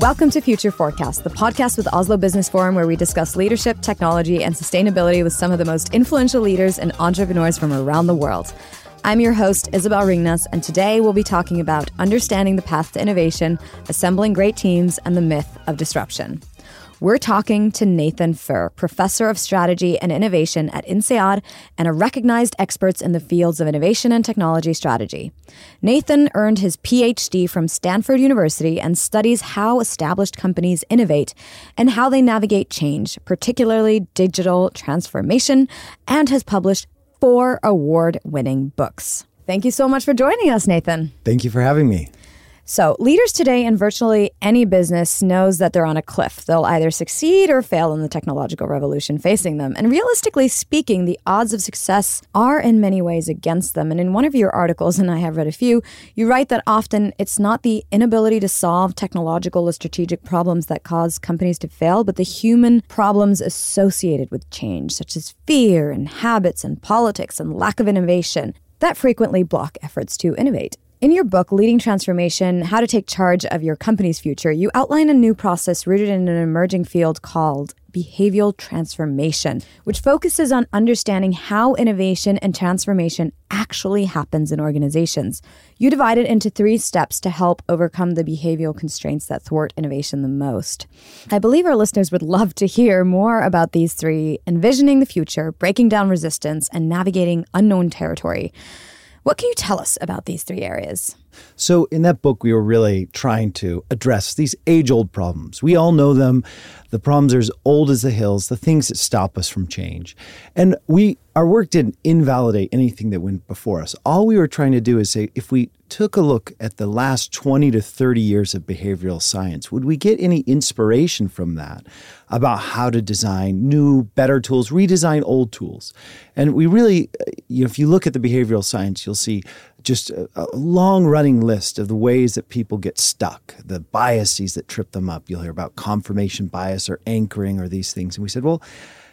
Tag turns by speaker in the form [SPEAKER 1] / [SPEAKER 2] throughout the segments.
[SPEAKER 1] Welcome to Future Forecast, the podcast with Oslo Business Forum, where we discuss leadership, technology, and sustainability with some of the most influential leaders and entrepreneurs from around the world. I'm your host, Isabel Ringnes, and today we'll be talking about understanding the path to innovation, assembling great teams, and the myth of disruption. We're talking to Nathan Furr, professor of strategy and innovation at INSEAD and a recognized expert in the fields of innovation and technology strategy. Nathan earned his PhD from Stanford University and studies how established companies innovate and how they navigate change, particularly digital transformation, and has published four award winning books. Thank you so much for joining us, Nathan.
[SPEAKER 2] Thank you for having me.
[SPEAKER 1] So, leaders today in virtually any business knows that they're on a cliff. They'll either succeed or fail in the technological revolution facing them. And realistically speaking, the odds of success are in many ways against them. And in one of your articles, and I have read a few, you write that often it's not the inability to solve technological or strategic problems that cause companies to fail, but the human problems associated with change, such as fear and habits and politics and lack of innovation, that frequently block efforts to innovate. In your book, Leading Transformation How to Take Charge of Your Company's Future, you outline a new process rooted in an emerging field called behavioral transformation, which focuses on understanding how innovation and transformation actually happens in organizations. You divide it into three steps to help overcome the behavioral constraints that thwart innovation the most. I believe our listeners would love to hear more about these three envisioning the future, breaking down resistance, and navigating unknown territory. What can you tell us about these three areas?
[SPEAKER 2] So, in that book, we were really trying to address these age old problems. We all know them. The problems are as old as the hills, the things that stop us from change. And we, our work didn't invalidate anything that went before us. All we were trying to do is say if we took a look at the last 20 to 30 years of behavioral science, would we get any inspiration from that about how to design new, better tools, redesign old tools? And we really, uh, you know, if you look at the behavioral science, you'll see just a, a long running list of the ways that people get stuck, the biases that trip them up. You'll hear about confirmation bias or anchoring or these things. And we said, well,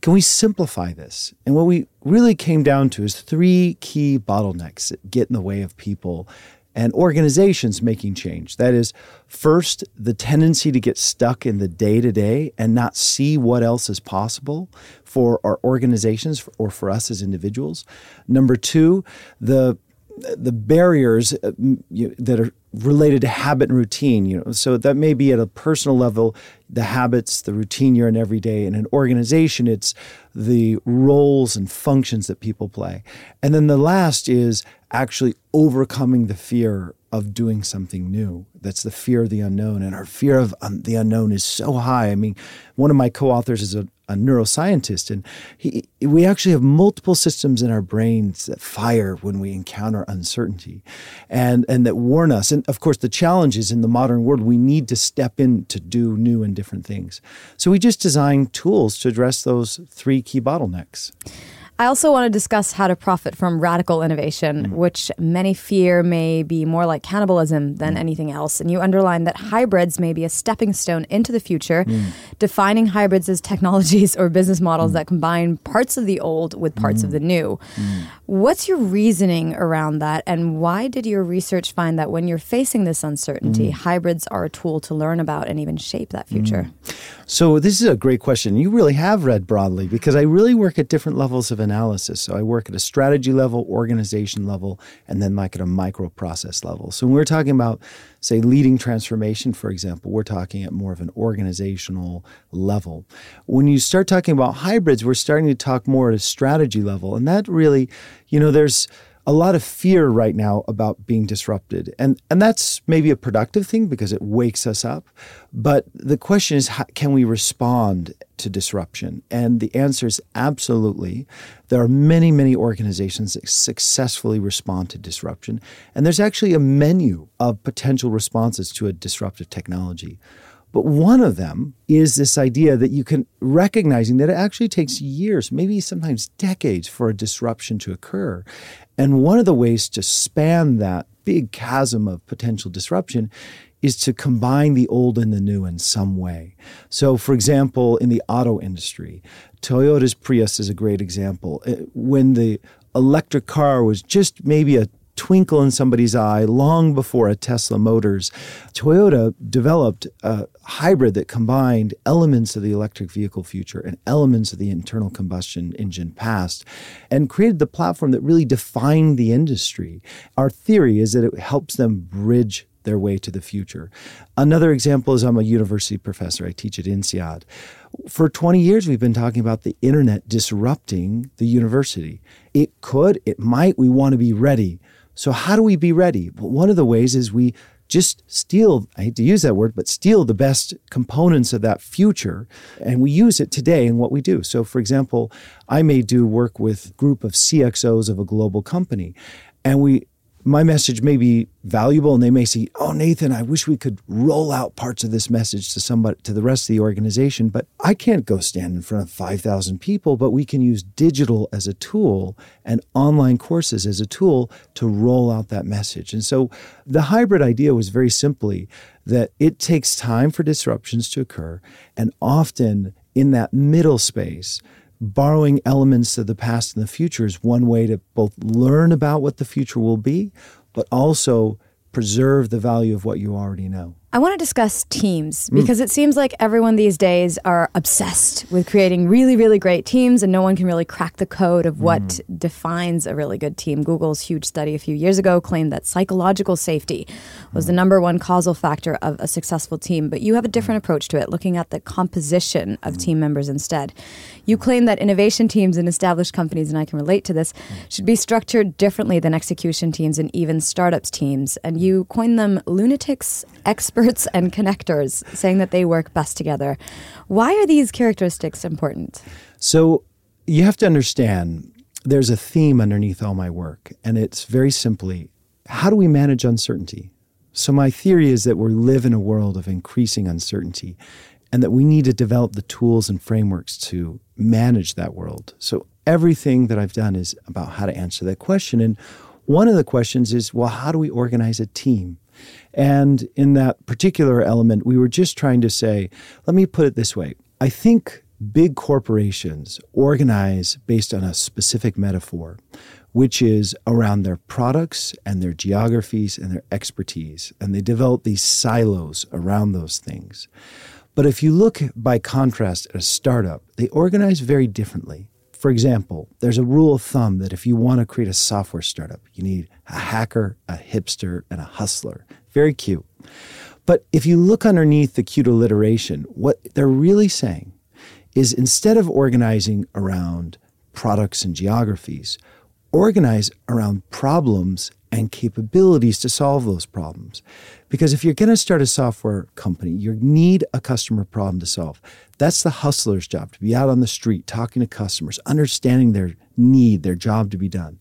[SPEAKER 2] can we simplify this? And what we really came down to is three key bottlenecks that get in the way of people and organizations making change. That is, first, the tendency to get stuck in the day to day and not see what else is possible for our organizations or for us as individuals. Number two, the the barriers uh, that are related to habit and routine you know. So that may be at a personal level the habits the routine you're in every day. In an organization it's the roles and functions that people play. And then the last is actually overcoming the fear of doing something new. That's the fear of the unknown. And our fear of um, the unknown is so high. I mean, one of my co authors is a, a neuroscientist, and he, we actually have multiple systems in our brains that fire when we encounter uncertainty and, and that warn us. And of course, the challenge is in the modern world, we need to step in to do new and different things. So we just designed tools to address those three key bottlenecks.
[SPEAKER 1] I also want to discuss how to profit from radical innovation, mm. which many fear may be more like cannibalism than mm. anything else. And you underline that hybrids may be a stepping stone into the future, mm. Defining hybrids as technologies or business models mm. that combine parts of the old with parts of mm. the new. Mm. What's your reasoning around that? And why did your research find that when you're facing this uncertainty, hybrids are a tool to learn about and even shape that future?
[SPEAKER 2] So, this is a great question. You really have read broadly because I really work at different levels of analysis. So I work at a strategy level, organization level, and then like at a micro process level. So when we're talking about, say, leading transformation, for example, we're talking at more of an organizational level. When you start talking about hybrids, we're starting to talk more at a strategy level. And that really, you know, there's a lot of fear right now about being disrupted. And, and that's maybe a productive thing because it wakes us up. But the question is, how, can we respond to disruption? And the answer is absolutely. There are many, many organizations that successfully respond to disruption. And there's actually a menu of potential responses to a disruptive technology. But one of them is this idea that you can recognizing that it actually takes years, maybe sometimes decades for a disruption to occur. And one of the ways to span that big chasm of potential disruption is to combine the old and the new in some way. So, for example, in the auto industry, Toyota's Prius is a great example. Uh, when the electric car was just maybe a twinkle in somebody's eye long before a Tesla Motors. Toyota developed a hybrid that combined elements of the electric vehicle future and elements of the internal combustion engine past and created the platform that really defined the industry. Our theory is that it helps them bridge their way to the future. Another example is I'm a university professor. I teach at INSEAD. For 20 years, we've been talking about the internet disrupting the university. It could, it might, we want to be ready. So, how do we be ready? Well, one of the ways is we just steal, I hate to use that word, but steal the best components of that future and we use it today in what we do. So for example, I may do work with group of CXOs of a global company and we my message may be valuable and they may say, "Oh Nathan, I wish we could roll out parts of this message to somebody to the rest of the organization, but I can't go stand in front of 5,000 people, but we can use digital as a tool and online courses as a tool to roll out that message." And so the hybrid idea was very simply that it takes time for disruptions to occur and often in that middle space borrowing elements of the past and the future is one way to both learn about what the future will be, but also preserve the value of what you already know.
[SPEAKER 1] I want to discuss teams mm. because mm. it seems like everyone these days are obsessed with creating really, really great teams, and no one can really crack the code of what mm. defines a really good team. Google's huge study a few years ago claimed that psychological safety was mm. the number one causal factor of a successful team, but you have a different mm. approach to it, looking at the composition of team members instead. You claim that innovation teams in established companies, and I can relate to this, should be structured differently than execution teams and even startups teams, and you coin them lunatics, experts experts and connectors, saying that they work best together. Why are these characteristics important?
[SPEAKER 2] So you have to understand there's a theme underneath all my work, and it's very simply how do we manage uncertainty? So, my theory is that we live in a world of increasing uncertainty and that we need to develop the tools and frameworks to manage that world. So, everything that I've done is about how to answer that question. And one of the questions is well, how do we organize a team? And in that particular element, we were just trying to say, let me put it this way. I think big corporations organize based on a specific metaphor, which is around their products and their geographies and their expertise. And they develop these silos around those things. But if you look by contrast at a startup, they organize very differently. For example, there's a rule of thumb that if you want to create a software startup, you need a hacker, a hipster, and a hustler. Very cute. But if you look underneath the cute alliteration, what they're really saying is instead of organizing around products and geographies, organize around problems and capabilities to solve those problems. Because if you're going to start a software company, you need a customer problem to solve. That's the hustler's job to be out on the street, talking to customers, understanding their need, their job to be done.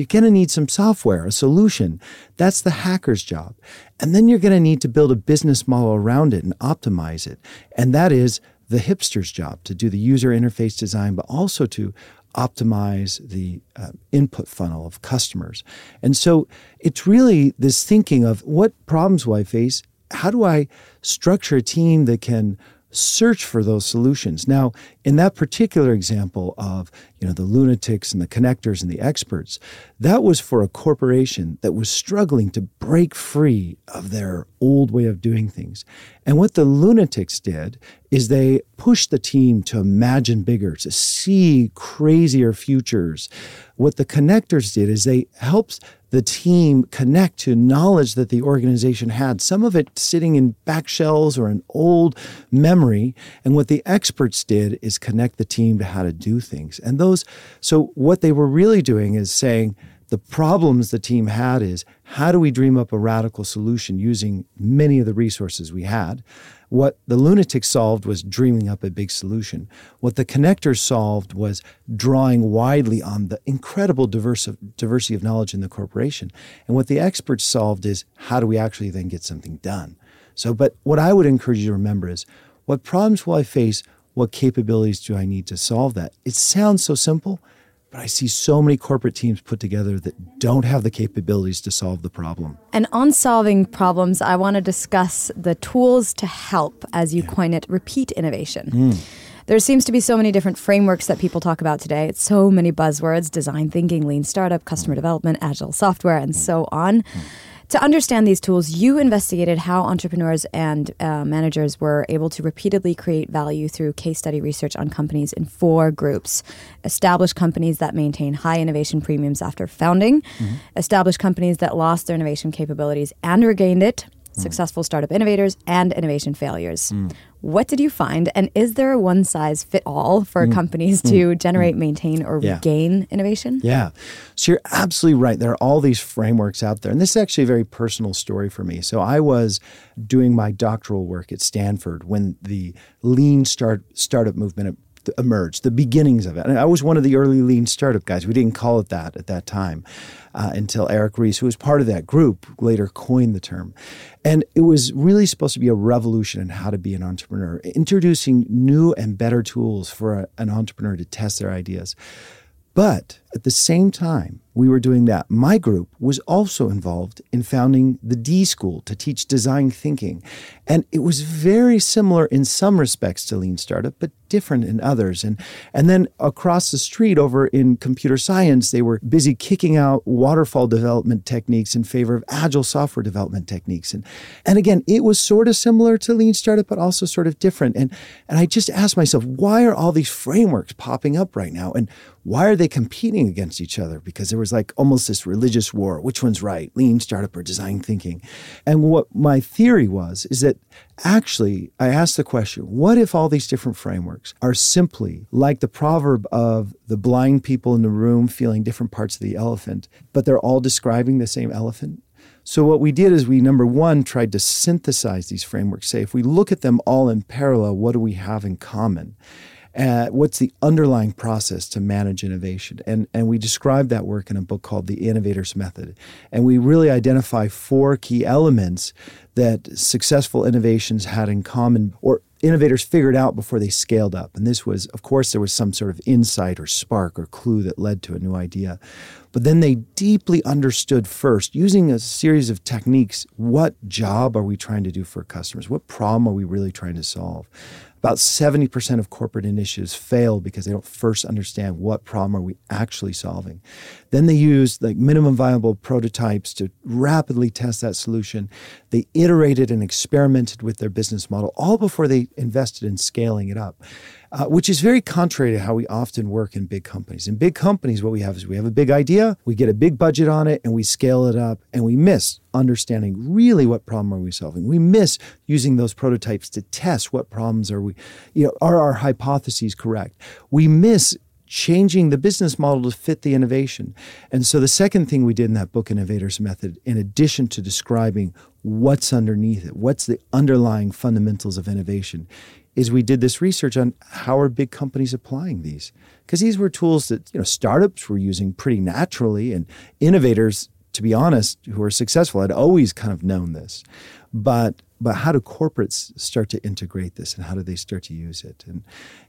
[SPEAKER 2] You're going to need some software, a solution. That's the hacker's job. And then you're going to need to build a business model around it and optimize it. And that is the hipster's job to do the user interface design, but also to optimize the uh, input funnel of customers. And so it's really this thinking of what problems will I face? How do I structure a team that can search for those solutions. Now, in that particular example of, you know, the lunatics and the connectors and the experts, that was for a corporation that was struggling to break free of their old way of doing things. And what the lunatics did is they pushed the team to imagine bigger, to see crazier futures. What the connectors did is they helped the team connect to knowledge that the organization had, some of it sitting in back shells or an old memory. And what the experts did is connect the team to how to do things. And those, so what they were really doing is saying, the problems the team had is how do we dream up a radical solution using many of the resources we had? What the lunatics solved was dreaming up a big solution. What the connectors solved was drawing widely on the incredible diversity of knowledge in the corporation. And what the experts solved is how do we actually then get something done? So, but what I would encourage you to remember is what problems will I face? What capabilities do I need to solve that? It sounds so simple, but I see so many corporate teams put together that don't have the capabilities to solve the problem.
[SPEAKER 1] And on solving problems, I want to discuss the tools to help, as you yeah. coin it, repeat innovation. Mm. There seems to be so many different frameworks that people talk about today. It's so many buzzwords design thinking, lean startup, customer mm. development, agile software, and mm. so on. Mm. To understand these tools, you investigated how entrepreneurs and uh, managers were able to repeatedly create value through case study research on companies in four groups established companies that maintain high innovation premiums after founding, mm-hmm. established companies that lost their innovation capabilities and regained it, mm. successful startup innovators, and innovation failures. Mm. What did you find? And is there a one size fit all for mm. companies to mm. generate, maintain, or yeah. regain innovation?
[SPEAKER 2] Yeah. So you're absolutely right. There are all these frameworks out there. And this is actually a very personal story for me. So I was doing my doctoral work at Stanford when the lean start startup movement emerged, the beginnings of it. And I was one of the early lean startup guys. We didn't call it that at that time uh, until Eric Ries, who was part of that group, later coined the term. And it was really supposed to be a revolution in how to be an entrepreneur, introducing new and better tools for a, an entrepreneur to test their ideas. But at the same time, we were doing that. My group was also involved in founding the D School to teach design thinking. And it was very similar in some respects to Lean Startup, but different in others. And, and then across the street over in computer science, they were busy kicking out waterfall development techniques in favor of agile software development techniques. And, and again, it was sort of similar to Lean Startup, but also sort of different. And, and I just asked myself, why are all these frameworks popping up right now? And why are they competing against each other? Because there was like almost this religious war. Which one's right, lean startup or design thinking? And what my theory was is that actually I asked the question what if all these different frameworks are simply like the proverb of the blind people in the room feeling different parts of the elephant, but they're all describing the same elephant? So, what we did is we, number one, tried to synthesize these frameworks, say, if we look at them all in parallel, what do we have in common? Uh, what's the underlying process to manage innovation? And, and we describe that work in a book called The Innovator's Method. And we really identify four key elements that successful innovations had in common, or innovators figured out before they scaled up. And this was, of course, there was some sort of insight or spark or clue that led to a new idea. But then they deeply understood first, using a series of techniques, what job are we trying to do for customers? What problem are we really trying to solve? About 70% of corporate initiatives fail because they don't first understand what problem are we actually solving. Then they use like minimum viable prototypes to rapidly test that solution. They iterated and experimented with their business model all before they invested in scaling it up uh, which is very contrary to how we often work in big companies. In big companies, what we have is we have a big idea, we get a big budget on it, and we scale it up, and we miss understanding really what problem are we solving. We miss using those prototypes to test what problems are we, you know, are our hypotheses correct. We miss changing the business model to fit the innovation. And so the second thing we did in that book, Innovators Method, in addition to describing what's underneath it, what's the underlying fundamentals of innovation, is we did this research on how are big companies applying these. Because these were tools that you know startups were using pretty naturally and innovators to be honest who are successful had always kind of known this. But but how do corporates start to integrate this and how do they start to use it? And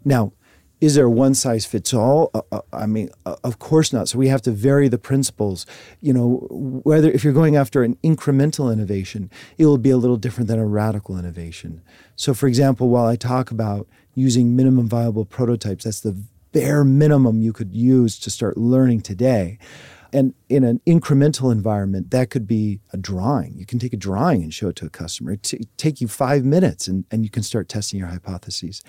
[SPEAKER 2] now is there one size fits all? Uh, uh, I mean, uh, of course not. So we have to vary the principles. You know, whether if you're going after an incremental innovation, it will be a little different than a radical innovation. So, for example, while I talk about using minimum viable prototypes, that's the bare minimum you could use to start learning today. And in an incremental environment, that could be a drawing. You can take a drawing and show it to a customer. It t- take you five minutes, and, and you can start testing your hypotheses.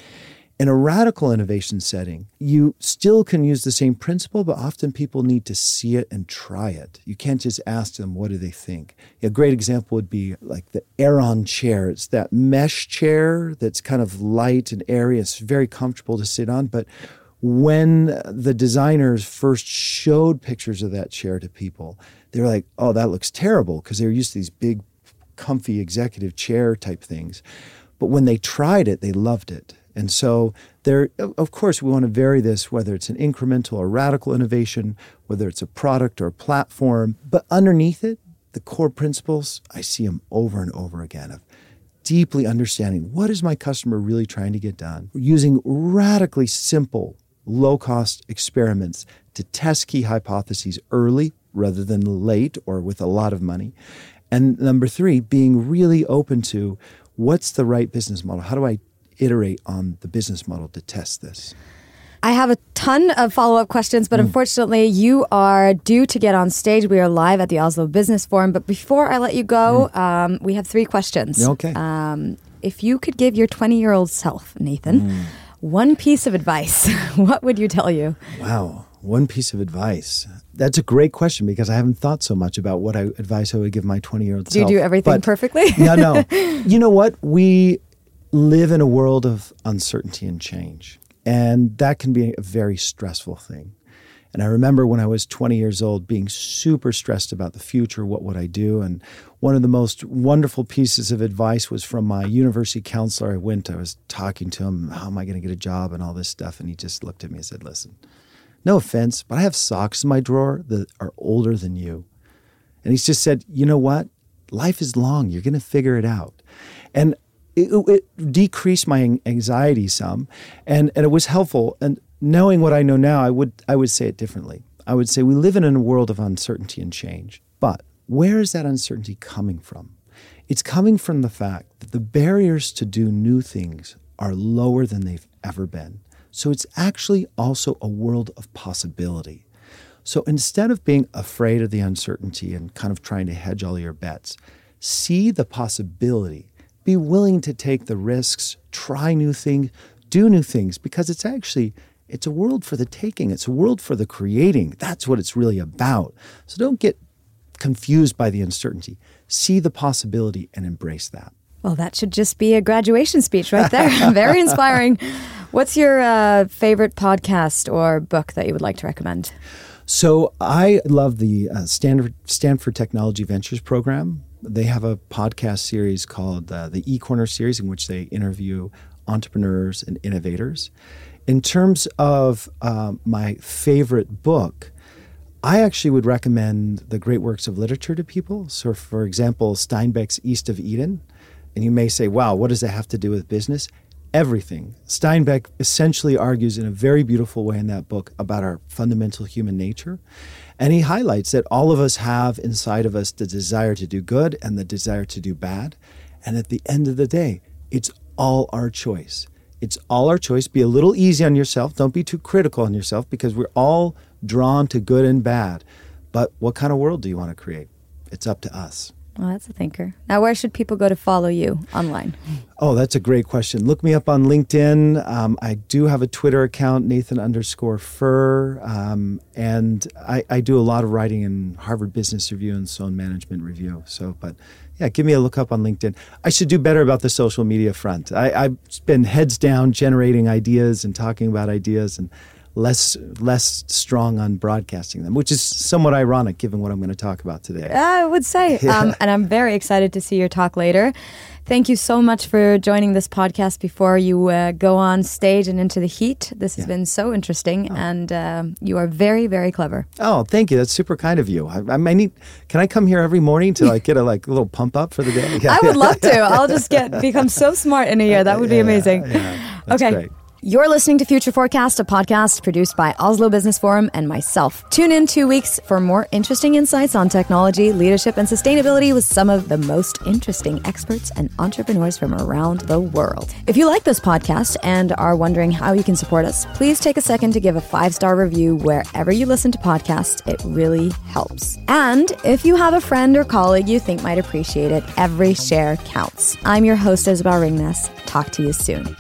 [SPEAKER 2] In a radical innovation setting, you still can use the same principle, but often people need to see it and try it. You can't just ask them, what do they think? A great example would be like the Aeron chair. It's that mesh chair that's kind of light and airy. It's very comfortable to sit on. But when the designers first showed pictures of that chair to people, they were like, oh, that looks terrible because they were used to these big, comfy executive chair type things. But when they tried it, they loved it and so there of course we want to vary this whether it's an incremental or radical innovation, whether it's a product or a platform, but underneath it, the core principles, I see them over and over again of deeply understanding what is my customer really trying to get done, using radically simple, low-cost experiments to test key hypotheses early rather than late or with a lot of money. And number 3, being really open to what's the right business model? How do I iterate on the business model to test this.
[SPEAKER 1] I have a ton of follow up questions, but mm. unfortunately, you are due to get on stage. We are live at the Oslo Business Forum. But before I let you go, mm. um, we have three questions.
[SPEAKER 2] Okay. Um,
[SPEAKER 1] if you could give your 20 year old self, Nathan, mm. one piece of advice, what would you tell you?
[SPEAKER 2] Wow. One piece of advice. That's a great question because I haven't thought so much about what I, advice I would give my 20 year old
[SPEAKER 1] self. Do you do everything but, perfectly?
[SPEAKER 2] no, no. You know what? We live in a world of uncertainty and change. And that can be a very stressful thing. And I remember when I was 20 years old being super stressed about the future, what would I do? And one of the most wonderful pieces of advice was from my university counselor. I went, I was talking to him, how am I going to get a job and all this stuff. And he just looked at me and said, Listen, no offense, but I have socks in my drawer that are older than you. And he's just said, You know what? Life is long. You're going to figure it out. And it, it, decreased my anxiety some, and, and it was helpful. And knowing what I know now, I would I would say it differently. I would say we live in a world of uncertainty and change. But where is that uncertainty coming from? It's coming from the fact that the barriers to do new things are lower than they've ever been. So it's actually also a world of possibility. So instead of being afraid of the uncertainty and kind of trying to hedge all your bets, see the possibility be willing to take the risks, try new things, do new things because it's actually it's a world for the taking. It's a world for the creating. That's what it's really about. So don't get confused by the uncertainty. See the possibility and embrace that.
[SPEAKER 1] Well, that should just be a graduation speech right there. Very inspiring. What's your uh, favorite podcast or book that you would like to recommend?
[SPEAKER 2] So I love the uh, Stanford, Stanford Technology Ventures program they have a podcast series called uh, the E Corner series, in which they interview entrepreneurs and innovators. In terms of um, my favorite book, I actually would recommend the great works of literature to people. So, for example, Steinbeck's East of Eden. And you may say, wow, what does that have to do with business? Everything. Steinbeck essentially argues in a very beautiful way in that book about our fundamental human nature. And he highlights that all of us have inside of us the desire to do good and the desire to do bad. And at the end of the day, it's all our choice. It's all our choice. Be a little easy on yourself. Don't be too critical on yourself because we're all drawn to good and bad. But what kind of world do you want to create? It's up to us.
[SPEAKER 1] Well, that's a thinker. Now, where should people go to follow you online?
[SPEAKER 2] Oh, that's a great question. Look me up on LinkedIn. Um, I do have a Twitter account, Nathan underscore Furr. Um, and I, I, do a lot of writing in Harvard Business Review and Sloan Management Review. So, but yeah, give me a look up on LinkedIn. I should do better about the social media front. I, I've been heads down generating ideas and talking about ideas. And less less strong on broadcasting them, which is somewhat ironic given what I'm going to talk about today.
[SPEAKER 1] I would say, yeah. um, and I'm very excited to see your talk later. Thank you so much for joining this podcast before you uh, go on stage and into the heat. This has yeah. been so interesting, oh. and uh, you are very, very clever.
[SPEAKER 2] Oh, thank you. That's super kind of you. I, I need. Can I come here every morning to like get a like little pump up for the day?
[SPEAKER 1] Yeah. I would love to. I'll just get become so smart in a year. That would be amazing. okay. Great. You're listening to Future Forecast, a podcast produced by Oslo Business Forum and myself. Tune in two weeks for more interesting insights on technology, leadership, and sustainability with some of the most interesting experts and entrepreneurs from around the world. If you like this podcast and are wondering how you can support us, please take a second to give a five star review wherever you listen to podcasts. It really helps. And if you have a friend or colleague you think might appreciate it, every share counts. I'm your host, Isabel Ringnes. Talk to you soon.